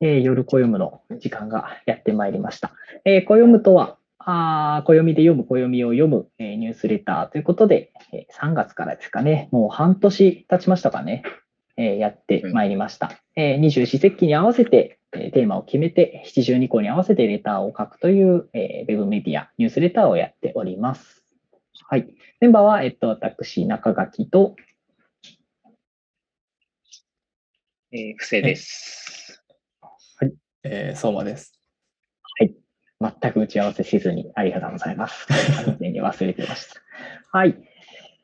えー、夜暦の時間がやってまいりました。えー、暦とは、あ暦で読む暦を読む、えー、ニュースレターということで、えー、3月からですかね、もう半年経ちましたかね、えー、やってまいりました。え、二十四節気に合わせて、えー、テーマを決めて、七十二項に合わせてレターを書くという、えー、ウェブメディア、ニュースレターをやっております。はい。メンバーは、えっと、私、中垣と、えー、布施です。はい。えー、相馬です。はい。全く打ち合わせせずにありがとうございます。完全に忘れてました。はい。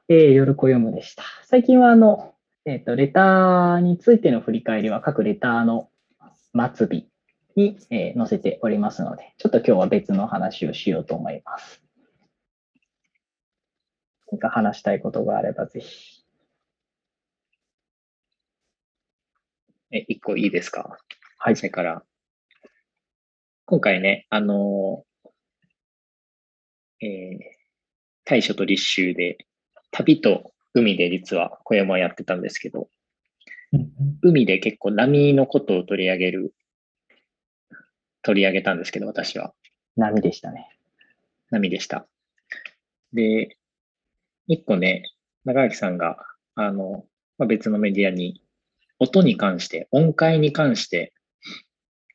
えー、夜子読むでした。最近は、あの、えっ、ー、と、レターについての振り返りは各レターの末尾に、えー、載せておりますので、ちょっと今日は別の話をしようと思います。何か話したいことがあればぜひ。え、一個いいですか？はい。それから今回ね、あのー、えー、大書と立秋で、旅と海で実は小山やってたんですけど、海で結構波のことを取り上げる、取り上げたんですけど、私は。波でしたね。波でした。で、一個ね、長垣さんが、あの、まあ、別のメディアに、音に関して、音階に関して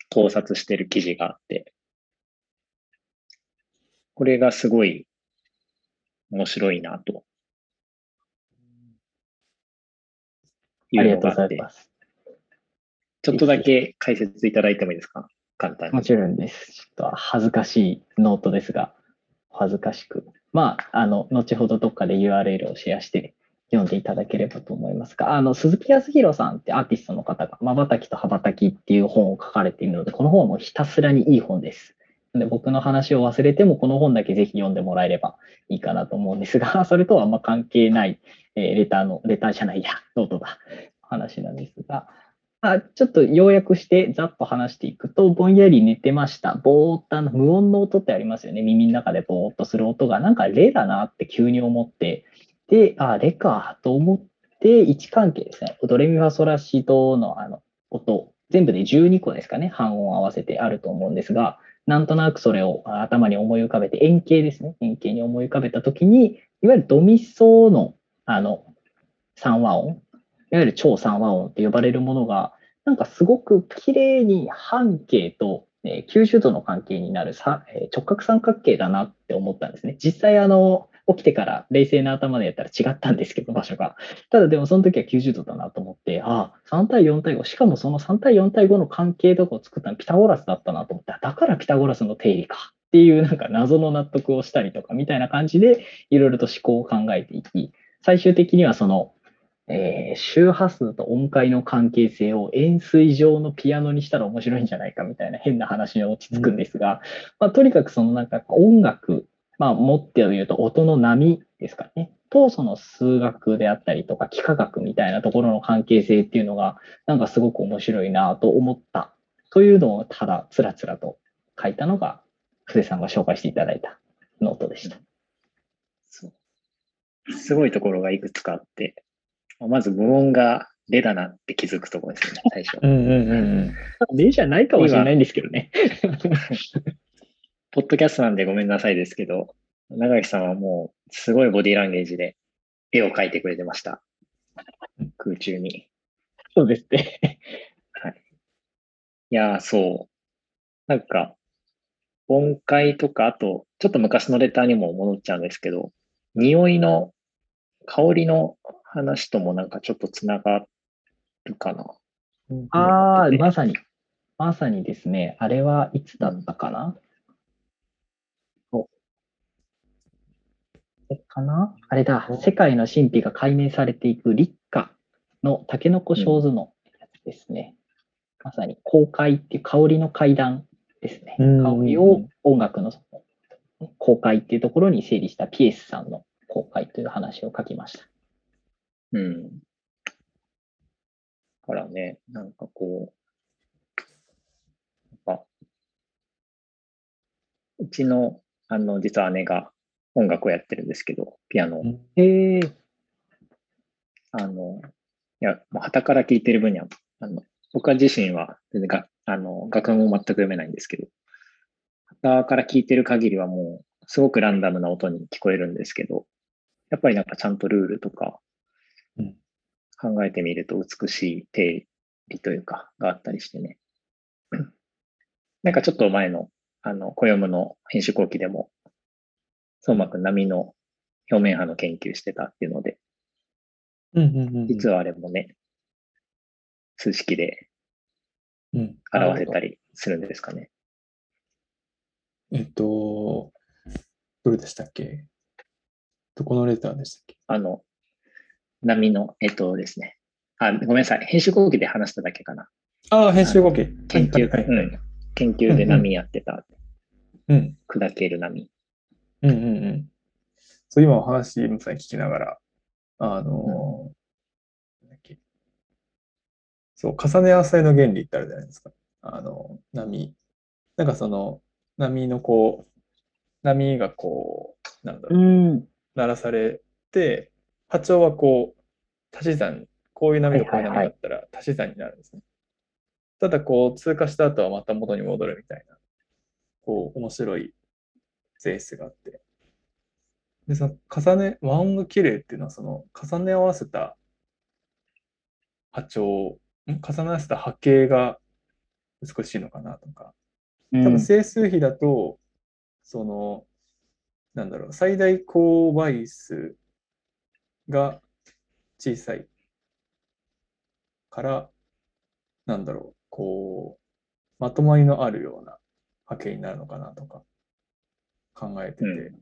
考察してる記事があって、これがすごい面白いなと。いうのがあって、ちょっとだけ解説いただいてもいいですか？簡単に。もちろんです。ちょっと恥ずかしいノートですが、恥ずかしく。まあ、あの、後ほどどっかで URL をシェアして読んでいただければと思いますが、あの、鈴木康弘さんってアーティストの方が、まばたきと羽ばたきっていう本を書かれているので、この本もひたすらにいい本です。で僕の話を忘れても、この本だけぜひ読んでもらえればいいかなと思うんですが、それとはあんま関係ない、えー、レターの、レターじゃないや、ノートだ、話なんですが、あちょっと要約してざっと話していくと、ぼんやり寝てました。ぼーっと無音の音ってありますよね。耳の中でぼーっとする音が、なんかレだなって急に思って、で、あ、レかと思って、位置関係ですね。ドレミファソラシドのあの音、全部で12個ですかね。半音合わせてあると思うんですが、なんとなくそれを頭に思い浮かべて、円形ですね。円形に思い浮かべたときに、いわゆるドミソのあの3和音、いわゆる超三和音って呼ばれるものが、なんかすごく綺麗に半径とえ90度の関係になるさえ直角三角形だなって思ったんですね。実際あの、起きてから冷静な頭でやったら違ったんですけど、場所が。ただでもその時は90度だなと思って、ああ、3対4対5、しかもその3対4対5の関係とかを作ったのピタゴラスだったなと思って、だからピタゴラスの定理かっていうなんか謎の納得をしたりとかみたいな感じでいろいろと思考を考えていき、最終的にはそのえー、周波数と音階の関係性を円錐状のピアノにしたら面白いんじゃないかみたいな変な話に落ち着くんですが、うん、まあ、とにかくそのなんか音楽、まあ、持って言うと音の波ですかね、とその数学であったりとか幾何学みたいなところの関係性っていうのがなんかすごく面白いなと思った。というのをただつらつらと書いたのが布施さんが紹介していただいたノートでした。すごいところがいくつかあって、まず無音がレだなって気づくところですよね、最初。うんうんうんうん。レじゃないかもしれないんですけどね。ポッドキャストなんでごめんなさいですけど、長木さんはもうすごいボディーランゲージで絵を描いてくれてました。空中に。そうですね。はい。いやそう。なんか、音階とか、あと、ちょっと昔のレターにも戻っちゃうんですけど、匂いの、香りの話ともなんかちょっとつながるかな。ああ、まさに。まさにですね、あれはいつだったかな、うん、えかなあれだ、世界の神秘が解明されていく立夏のタケノコ小図のやつですね。うん、まさに公開っていう香りの階段ですね。香りを音楽の公開っていうところに整理したピエスさんの公開という話を書きました。うん。からね、なんかこう、やっぱ、うちの、あの、実は姉が音楽をやってるんですけど、ピアノ。へえ。あの、いや、もう旗から聞いてる分には、あの、僕は自身は全然が、あの、楽譜も全く読めないんですけど、旗から聞いてる限りはもう、すごくランダムな音に聞こえるんですけど、やっぱりなんかちゃんとルールとかうん考えてみると美しい定理というか、があったりしてね。なんかちょっと前の、あの、小読むの編集後期でも、相馬くん波の表面波の研究してたっていうので、うんうんうんうん。実はあれもね、数式でうん。表せたりするんですかね。えっと、どれでしたっけ？どこのレターでしたっけ？あの、波の、えっとですね。あ、ごめんなさい。編集後期で話しただけかな。ああ、編集後期。研究、はいはいはいうん。研究で波やってた。うん。砕ける波。うんうんうん。そう、今お話、ムさん聞きながら、あのーなんそう、重ね合わせの原理ってあるじゃないですか。あの、波。なんかその、波のこう、波がこう、なんだろう、ん。鳴らされて、波長はこう、足し算、こういう波とこういう波があったら足し算になるんですね。ただこう、通過した後はまた元に戻るみたいな、こう、面白い性質があって。で、その重ね、和音が綺麗っていうのは、その重ね合わせた波長、ん重ね合わせた波形が美しいのかなとか、多分整数比だと、その、なんだろう、最大公倍数が小さいから、なんだろう、こう、まとまりのあるような波形になるのかなとか考えてて、うん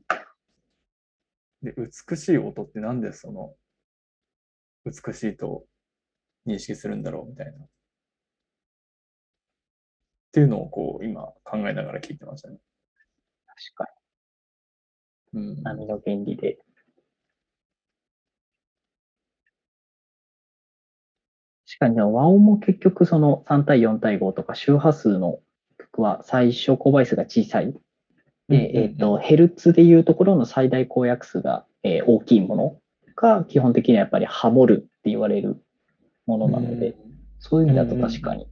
で、美しい音ってなんでその、美しいと認識するんだろうみたいな。っていうのをこう、今考えながら聞いてましたね。確かうんに。波の原理で。かに、和音も結局その3対4対5とか周波数の曲は最小公倍数が小さい。で、えっ、と、ヘルツでいうところの最大公約数が、えー大きいものが基本的にはやっぱりハモるって言われるものなので、そういう意味だと確かに、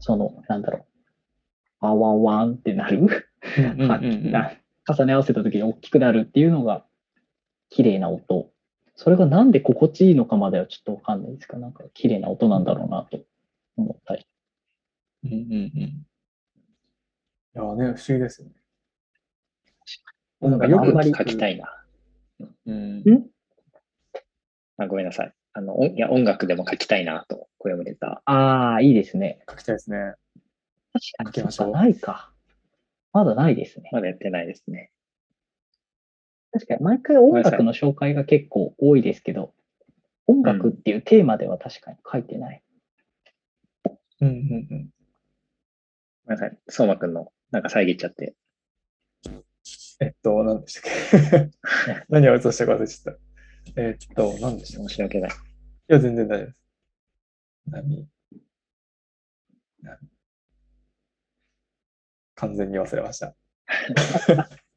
その、なんだろう、ワンワンワンってなる、うんうんうんうん。な重ね合わせた時に大きくなるっていうのが綺麗な音。それがなんで心地いいのかまではちょっとわかんないですが、なんか綺麗な音なんだろうなと思ったり。うんうんうん。いやね、不思議ですよね。なんかよくあんまり書きたいな。うんん？あごめんなさい。あの、おいや、音楽でも書きたいなと、これも出た。ああ、いいですね。書きたいですね。確かに、書きましょうないか。まだないですね。まだやってないですね。確かに、毎回音楽の紹介が結構多いですけど、音楽っていうテーマでは確かに書いてない。うんうんうん。ごめんなさい。相馬くんの、なんか遮っちゃって。えっと、何でしたっけ？何を映したか忘れちゃった。えっと、何でしたっけ？申し訳ない。いや、全然大丈夫です。何？何？完全に忘れました。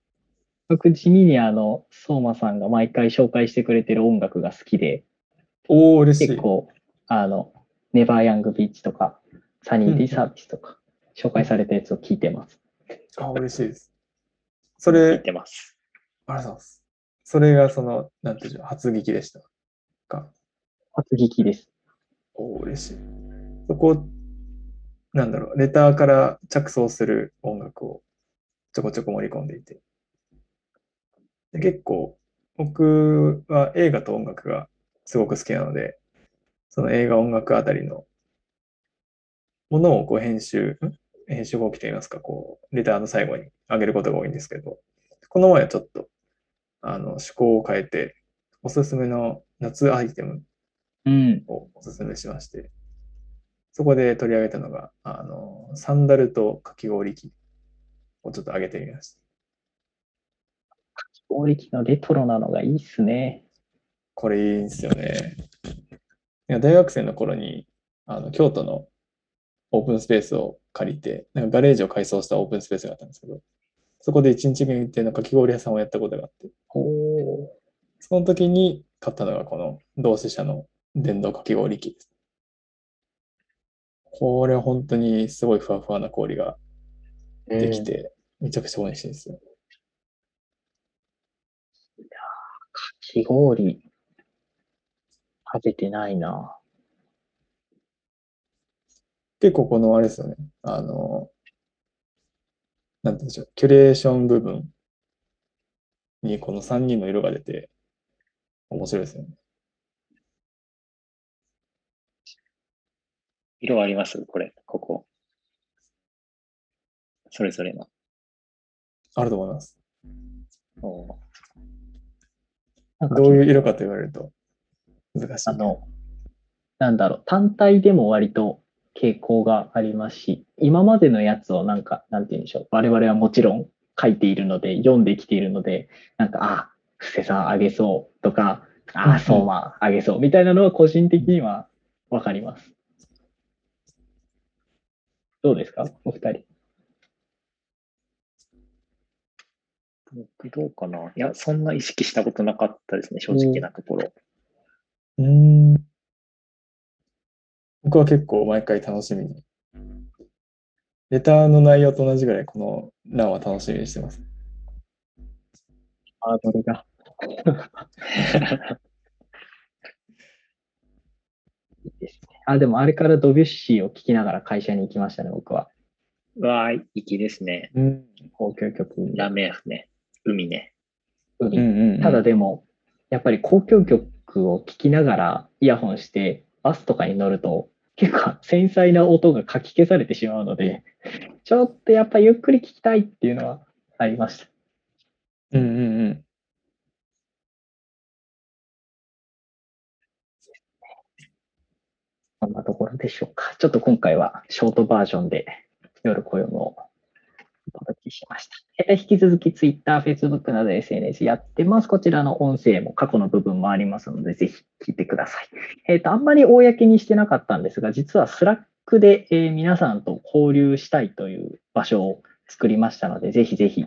僕、地味にあの、相馬さんが毎回紹介してくれてる音楽が好きで、おー、嬉しい。結構、あの、ネバーヤングビーチとか、サニーディサービスとか、紹介されたやつを聞いてます。あ、嬉しいです。そ聞れい、てます。ありがとうございます。それがその、なんていうんでしょう、初聞きでした。か？初聞きです。おー嬉しい。そこ、なんだろう、レターから着想する音楽をちょこちょこ盛り込んでいて。で結構、僕は映画と音楽がすごく好きなので、その映画音楽あたりのものをこう編集、ん編集後期といいますか、こう、レターの最後に上げることが多いんですけど、この前はちょっと、あの、趣向を変えて、おすすめの夏アイテムうん。をおすすめしまして、そこで取り上げたのが、あの、サンダルとかき氷機をちょっと上げてみました。法力のレトロなのがいいっすね。これいいんですよね。いや大学生の頃に、あの、京都のオープンスペースを借りて、なんかガレージを改装したオープンスペースがあったんですけど、そこで一日限定のかき氷屋さんをやったことがあって。その時に買ったのがこの同志社の電動かき氷機です。これは本当にすごいふわふわな氷ができて、めちゃくちゃ美味しいですよ。かき氷、食べてないな。結構このあれですよね。あの、なんて言うんでしょう。キュレーション部分にこの3人の色が出て面白いですよね。色あります？これ、ここ。それぞれの。あると思います。おどういう色かと言われると難しい。あの、なんだろう、単体でも割と傾向がありますし、今までのやつをなんか、なんて言うんでしょう、我々はもちろん書いているので、読んできているので、なんか、あ、布施さんあげそうとか、あ、そうまああげそうみたいなのは個人的にはわかります。どうですか？お二人。僕どうかないや、そんな意識したことなかったですね、正直なところ。うーん。僕は結構毎回楽しみに。レターの内容と同じぐらいこの欄は楽しみにしてます。ハードルが。いいですね。あ、でもあれからドビュッシーを聴きながら会社に行きましたね、僕は。うわー、粋ですね。うん。公共曲にラメフね。海ね。海うんうんうんただでも、やっぱり公共曲を聴きながらイヤホンしてバスとかに乗ると結構繊細な音がかき消されてしまうので、ちょっとやっぱゆっくり聴きたいっていうのはありました。うんうんうん。こんなところでしょうか。ちょっと今回はショートバージョンで夜暦をお届けしました。え ー引き続き Twitter、Facebook など SNS やってます。こちらの音声も過去の部分もありますので、ぜひ聞いてください。えっ、と、あんまり公にしてなかったんですが、実は Slack で、えー皆さんと交流したいという場所を作りましたので、ぜひぜひ、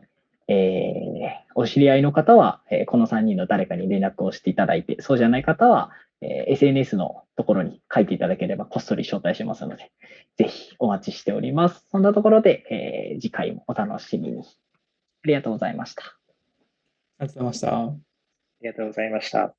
えーお知り合いの方は、えこの3人の誰かに連絡をしていただいて、そうじゃない方は、えー SNS のところに書いていただければこっそり招待しますので、ぜひお待ちしております。そんなところで、えー次回もお楽しみに。ありがとうございました。ありがとうございました。ありがとうございました。